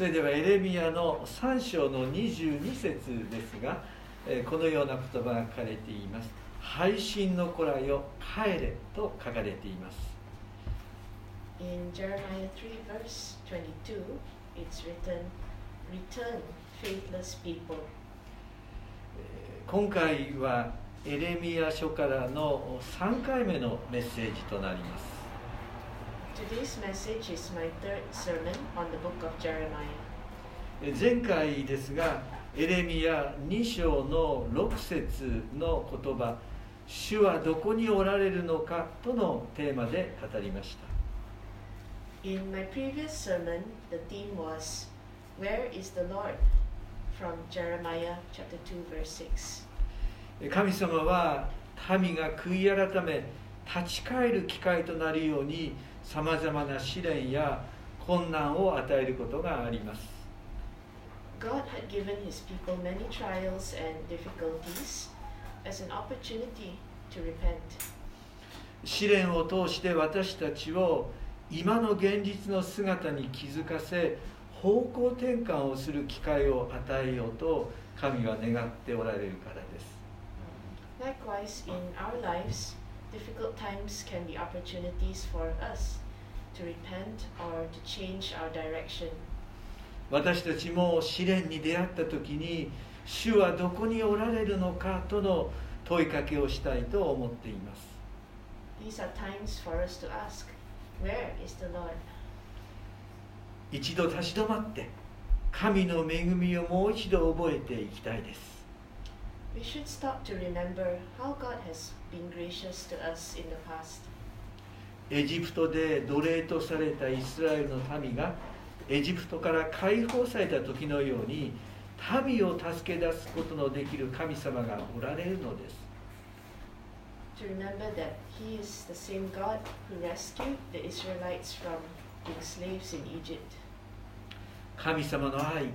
それではエレミアの3章の22節ですが、えーこのような言葉が書かれています。配信の子らよ帰れと書かれています。In Jeremiah 3, verse 22, it's written, Return, faithless people. えー今回はエレミア書からの3回目のメッセージとなります Today's message is my third sermon on the book of Jeremiah. えー前回ですがエレミア2章の6節の言葉「主はどこにおられるのか」とのテーマで語りました In my previous sermon, the theme was, Where is the Lord? from Jeremiah chapter 2, verse 6. えー神様は民が悔い改め立ち返る機会となるようにさまざまな試練や困難を与えることがあります God had given his people many trials and difficulties as an opportunity to repent. 試練を通して私たちを今の現実の姿に気づかせ方向転換をする機会を与えようと神は願っておられるからです Likewise, in our lives, difficult times can be opportunities for us to repent or to change our direction. 私たちも試練に出会った時に主はどこにおられるのかとの問いかけをしたいと思っています These are times for us to ask, Where is the Lord? 一度立ち止まって神の恵みをもう一度覚えていきたいです We should stop to remember how God has been gracious to us in the past. エジプトで奴隷とされたイスラエルの民がエジプトから解放された時のように民を助け出すことのできる神様がおられるのです。神様の愛、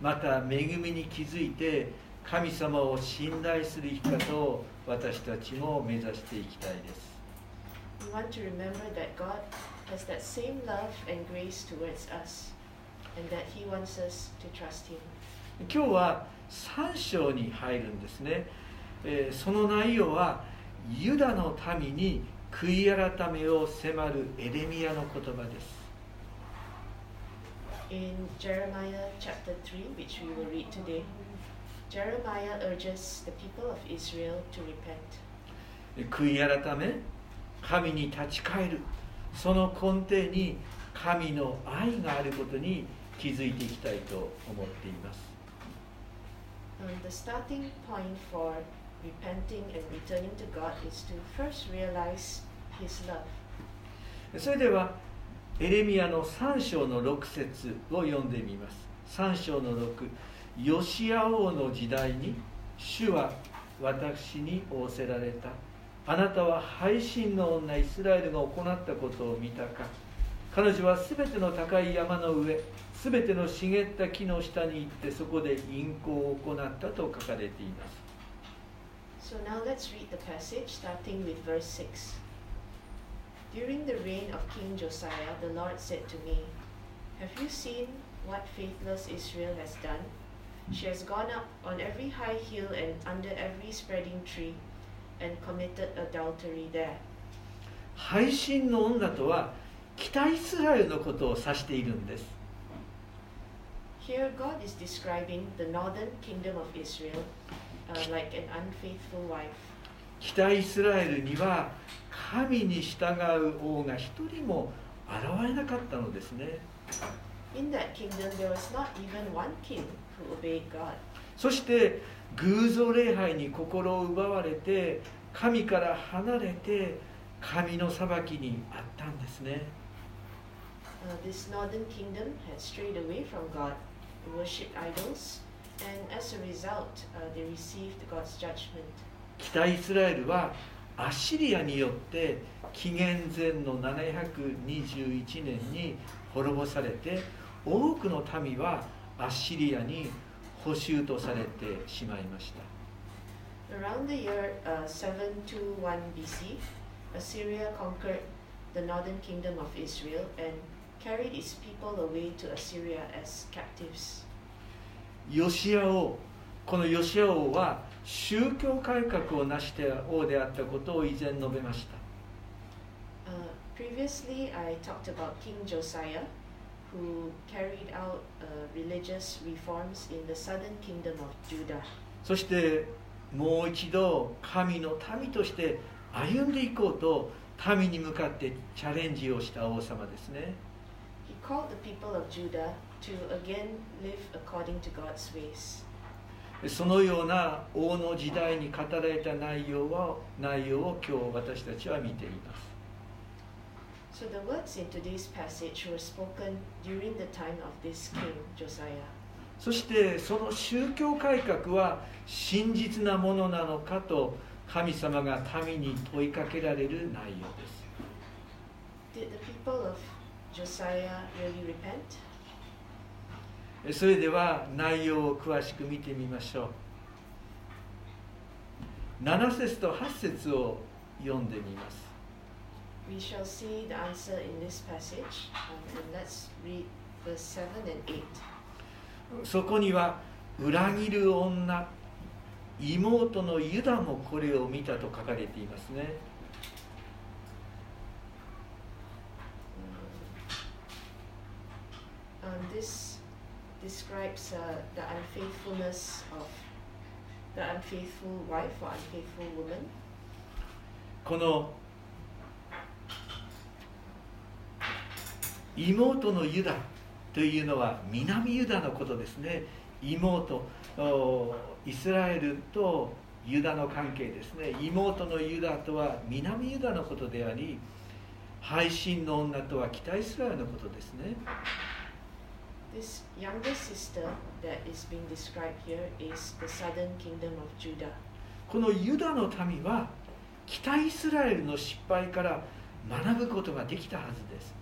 また恵みに気づいて神様を信頼する生き方を私たちも目指していきたいです。今日は3章に入るんですね。その内容はユダの民に悔い改めを迫るエレミアの言葉です。In 3, which we will read today. Jeremiah urges the people of Israel to repent. 悔い改め神に立ち返るその根底に神の愛があることに気づいていきたいと思っています Um, the starting point for repenting and returning to God is to first realize His love. それではエレミアの3章の6節を読んでみます3章の6ヨシア王の時代に主は私に仰せられたあなたは配信の女イスラエルが行ったことを見たか彼女はすべての高い山の上すべての茂った木の下に行ってそこで淫行を行ったと書かれています So now let's read the passage starting with verse 6. During the reign of King Josiah, the Lord said to me, Have you seen what faithless Israel has done? She has gone up on every high hill and under every spreading tree and committed adultery there. 配信の女とは北イスラエルのことを指しているんです Here, God is describing the northern kingdom of Israel uh, like an unfaithful wife. 北イスラエルには神に従う王が一人も現れなかったのですね In that kingdom, there was not even one king. そして偶像礼拝に心を奪われて神から離れて神の裁きにあったんですね。北イスラエルはアッシリアによって紀元前の721年に滅ぼされて多くの民はアッシリアに捕囚とされてしまいました Around the year uh, 721 BC, Assyria conquered the northern kingdom of Israel, and carried its people away to Assyria as captives. ヨシア王このヨシア王は宗教改革を成した王であったことを以前述べました Uh, previously, I talked about King Josiah, who carried out uh, religious reforms in the southern kingdom of Judah. そしてもう一度神の民として歩んでいこうと民に向かってチャレンジをした王様ですね He called the people of Judah to again live according to God's ways. そのような王の時代に語られた内容は内容を今日私たちは見ています So the words in today's passage were spoken during the time of this king, Josiah. そしてその宗教改革は真実なものなのかと神様が民に問いかけられる内容です Did the people of Josiah really repent? それでは内容を詳しく見てみましょう7節と8節を読んでみます We shall see the answer in this passage. Um, and let's read verse 7 and 8. そこには裏切る女妹のユダもこれを見たと書かれていますね Um, this describes uh, the unfaithfulness of the unfaithful wife or unfaithful woman. この妹のユダというのは南ユダのことですね。妹おイスラエルとユダの関係ですね。妹のユダとは南ユダのことであり配信の女とは北イスラエルのことですね。This younger sister that is being described here is the southern kingdom of Judah. このユダの民は北イスラエルの失敗から学ぶことができたはずです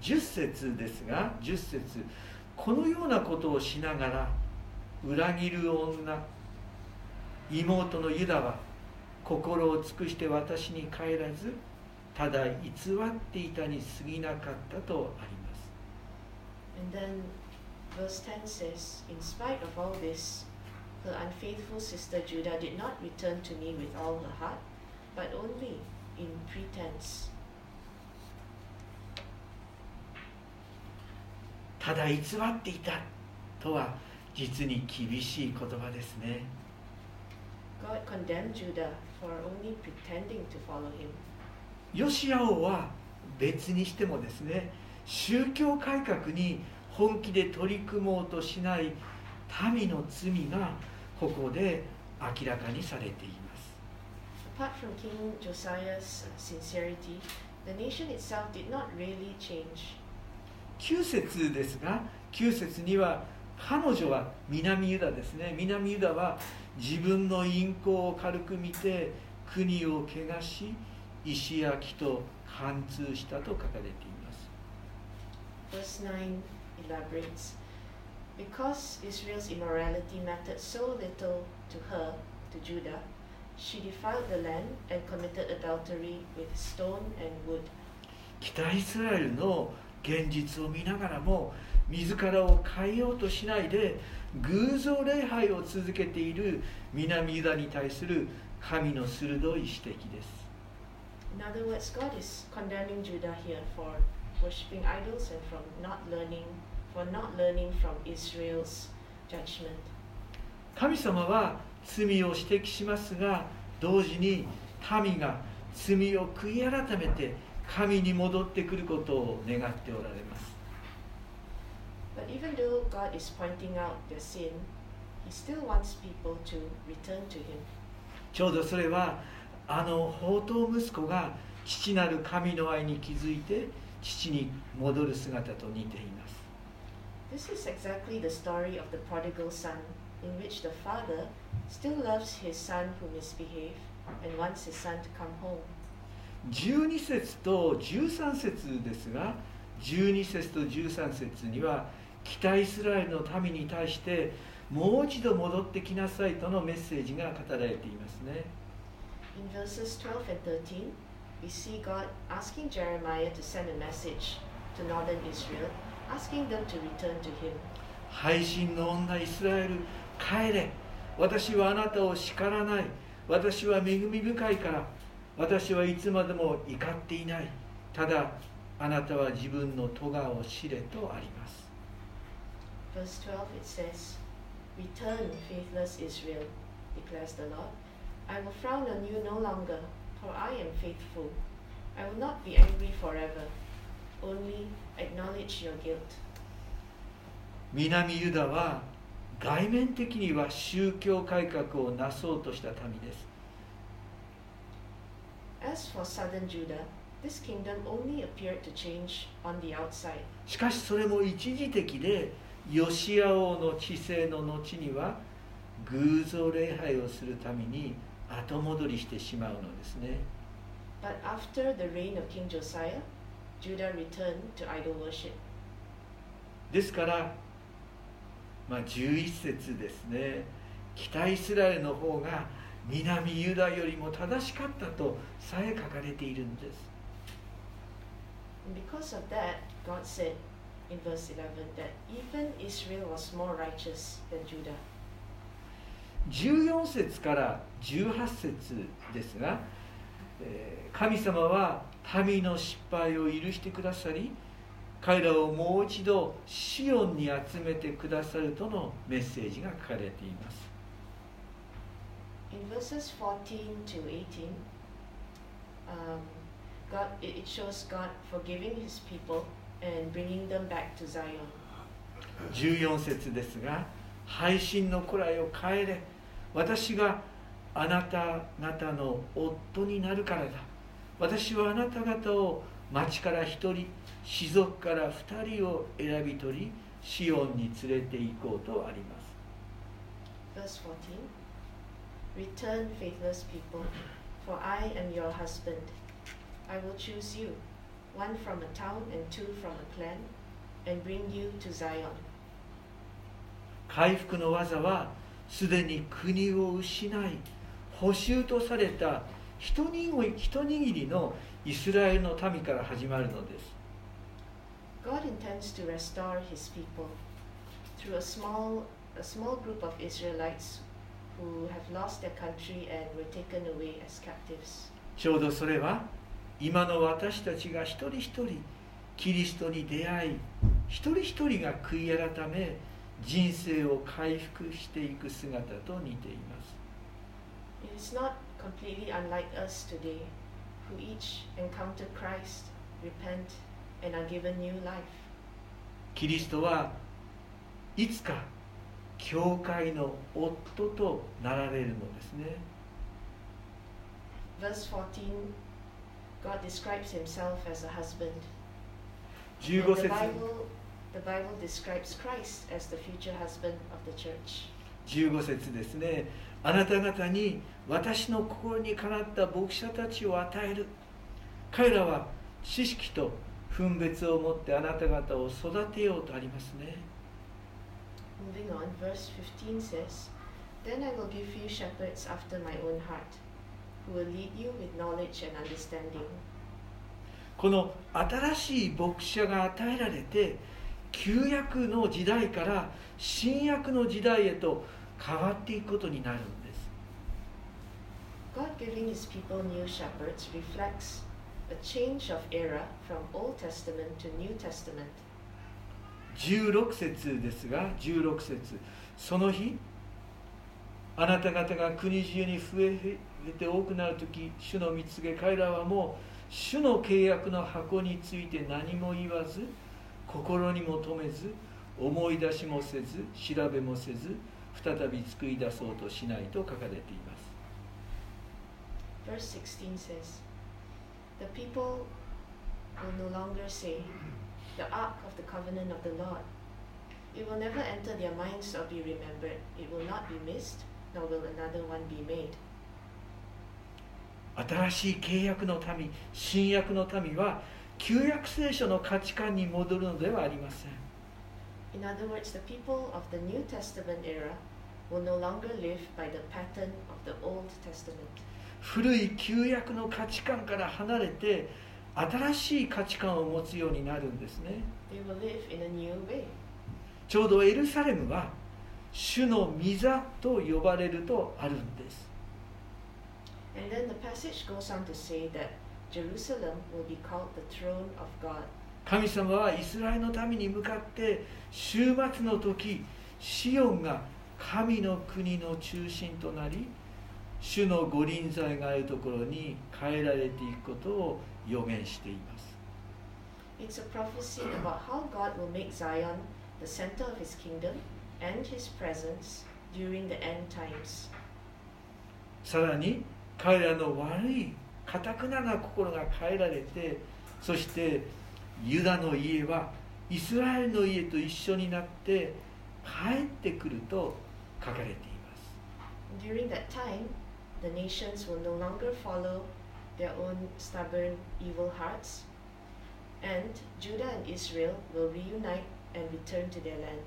10節ですが10節このようなことをしながら裏切る女妹のユダは心を尽くして私に帰らずただ偽っていたに過ぎなかったとあります And then verse 10 says, In spite of all this, her unfaithful sister Judah did not return to me with all her heart, but only in pretense. ただ偽っていたとは実に厳しい言葉ですね God condemned Judah for only pretending to follow him. ヨシア王は別にしてもですね宗教改革に本気で取り組もうとしない民の罪がここで明らかにされています Apart from King Josiah's sincerity, the nation itself did not really change. 9節ですが9節には彼女は南ユダですね南ユダは自分の陰行を軽く見て国を汚し石焼きと貫通したと書かれています Verse 9 elaborates Because Israel's immorality mattered so little to her, to Judah, she defiled the land and committed adultery with stone and wood. 北イスラエルの現実を見ながらも自らを変えようとしないで偶像礼拝を続けている南ユダに対する神の鋭い指摘です。神様は罪を指摘しますが同時に民が罪を悔い改めて神に戻ってくることを願っておられます But even though God is pointing out their sin, He still wants people to return to Him. ちょうどそれはあの宝刀息子が父なる神の愛に気づいて父に戻る姿と似ています This is exactly the story of the prodigal son, in which the father still loves his son who misbehaved and wants his son to come home. 12節と13節ですが12節と13節には北イスラエルの民に対してもう一度戻ってきなさいとのメッセージが語られていますね In verses 12 and 13, we see God asking Jeremiah to send a message to northern Israel, asking them to return to him. 配信の女イスラエル帰れ私はあなたを叱らない私は恵み深いから私はいつまでも怒っていないただあなたは自分の咎を知れとあります Verse 12 it says, Return, faithless Israel, declares the Lord. I will frown on you no longer, for I am faithful. I will not be angry forever. Only acknowledge your guilt. 南ユダは外面的には宗教改革をなそうとした民です As for southern Judah, this kingdom only appeared to change on the outside. しかしそれも一時的でヨシア王の治世の後には偶像礼拝をするために後戻りしてしまうのですね But after the reign of King Josiah, Judah returned to idol worship. ですから、まあ、11節ですね北イスラエルの方が南ユダよりも正しかったとさえ書かれているんです And because of that, God said in verse 11 that even Israel was more righteous than Judah. 14節から18節ですが、えー神様は民の失敗を許してくださり彼らをもう一度シオンに集めてくださるとのメッセージが書かれています In verses 14 to 18, um, God, it shows God forgiving his people and bringing them back to Zion. 14節ですが配信の子らよ帰れ私があなた方の夫になるからだ私はあなた方を町から一人士族から二人を選び取りシオンに連れて行こうとあります Verse 14 Return, faithless people, for I am your husband. I will choose you, one from a town and two from a clan, and bring you to Zion. 回復の技はすでに国を失い補修とされた一握りのイスラエルの民から始まるのです God intends to restore his people through a small, a small group of Israelites ちょうどそれは今の私たちが一人一人キリストに出会い一人一人が悔い改め人生を回復していく姿と似ています。キリストはいつか教会の夫となられるのですね Verse 14, God describes himself as a husband. 15 And the 節 Bible, the Bible describes Christ as the future husband of the church. 15節ですねあなた方に私の心にかなった牧者たちを与える彼らは知識と分別を持ってあなた方を育てようとありますね Moving on, verse 15 says, Then I will give you shepherds after my own heart, who will lead you with knowledge and understanding. この新しい牧者が与えられて旧約の時代から新約の時代へと変わっていくことになるんです God giving his people new shepherds reflects a change of era from Old Testament to New Testament. 16節ですが16節。その日あなた方が国中に増えて多くなる時主の見告げ彼らはもう主の契約の箱について何も言わず心にも留めず思い出しもせず調べもせず再び作り出そうとしないと書かれています。Verse 16 says, The people will no longer say, The ark of the covenant of the Lord, It will never enter their minds or be remembered. It will not be missed, nor will another one be made. 新しい契約の民新約の民は旧約聖書の価値観に戻るのではありません In other words, the people of the New Testament era will no longer live by the pattern of the Old Testament. 古い旧約の価値観から離れて新しい価値観を持つようになるんですね.ちょうどエルサレムは主の御座と呼ばれるとあるんです And then the passage goes on to say that Jerusalem will be called the throne of God. 神様はイスラエルの民に向かって終末の時シオンが神の国の中心となり主の御臨在があるところに変えられていくことを予言しています It's a prophecy about how God will make Zion the center of his kingdom and his presence during the end times. さらに彼らの悪いかたくなな心が変えられてそしてユダの家はイスラエルの家と一緒になって帰ってくると書かれています During that time, the nations will no longer follow their own stubborn, evil hearts, and Judah and Israel will reunite and return to their land.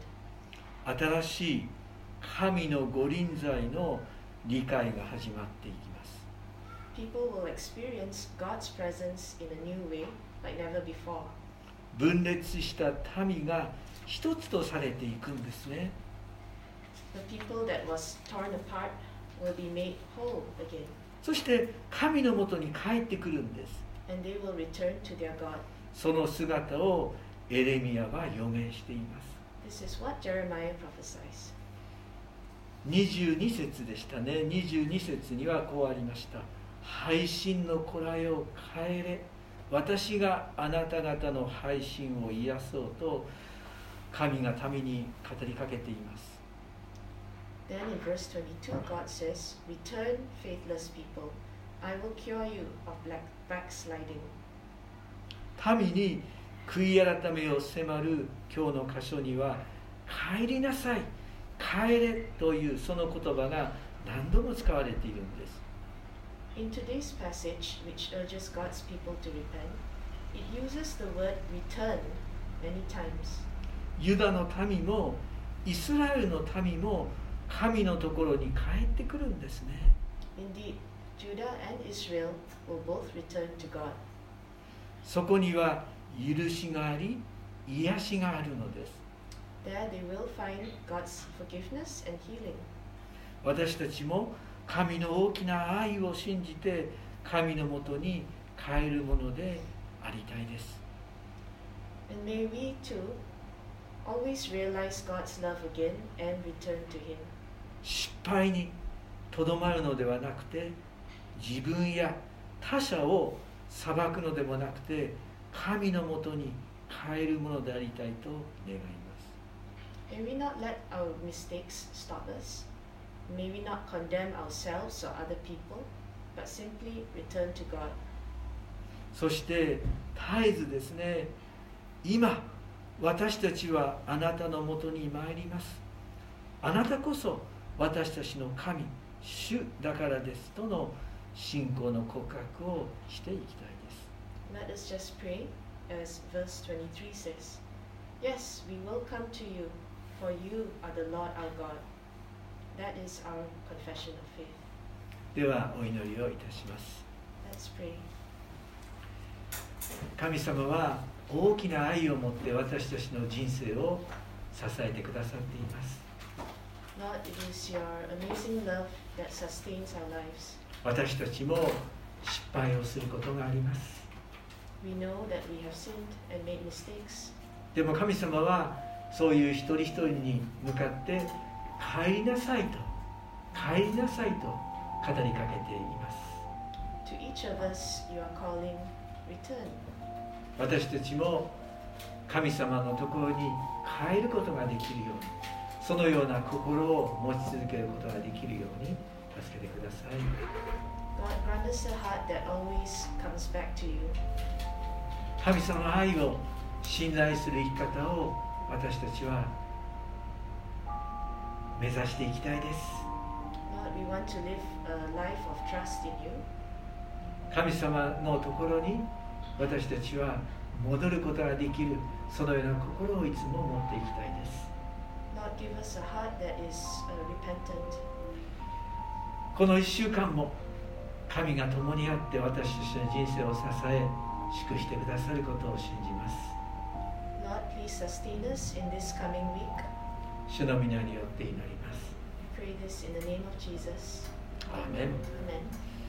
新しい神の御臨在の理解が始まっていきます People will experience God's presence in a new way like never before. 分裂した民が一つとされていくんですね The people that was torn apart will be made whole again, そして神のもとに帰ってくるんです。And they will return to their God. その姿をエレミアは予言しています。This is what Jeremiah prophesies. 22節でしたね。22節にはこうありました。配信のこらえを変えれ。私があなた方の配信を癒そうと神が民に語りかけています Then in verse 22, God says, Return, faithless people. I will cure you of black backsliding. 民に悔い改めを迫る今日の箇所には帰りなさい帰れというその言葉が何度も使われているんです In today's passage, which urges God's people to repent, it uses the word return many times. ユダの民もイスラエルの民も神のところに帰ってくるんですね Indeed, Judah and Israel will both return to God. そこには許しがあり癒しがあるのです There they will find God's forgiveness and healing. 私たちも神の大きな愛を信じて神のもとに帰るものでありたいです And may we too always realize God's love again and return to Him. 失敗にとどまるのではなくて自分や他者を裁くのでもなくて神のもとに帰るものでありたいと願います May we not let our mistakes stop us. May we not condemn ourselves or other people, but simply return to God. そして絶えずですね今私たちはあなたのもとに参りますあなたこそ私たちの神主だからですとの信仰の告白をしていきたいです Let us just pray as verse 23 says Yes, we will come to you, for you are the Lord our God. That is our confession of faith. ではお祈りをいたします Let's pray. 神様は大きな愛を持って私たちの人生を支えてくださっています私たちも失敗をすることがあります。でも神様はそういう一人一人に向かって帰りなさいと、帰りなさいと語りかけています。私たちも神様のところに帰ることができるように。そのような心を持ち続けることができるように助けてください God, grant us a heart that always comes back to you. 神様の愛を信頼する生き方を私たちは目指していきたいです Lord, we want to live a life of trust in you. 神様のところに私たちは戻ることができるそのような心をいつも持っていきたいです Lord, give us a heart that is uh, repentant. この1週間も神が共にあって私たちの人生を支え祝してくださることを信じます Lord, please sustain us in this coming week. 主の皆によって祈ります pray this in the name of Jesus. アーメン Amen.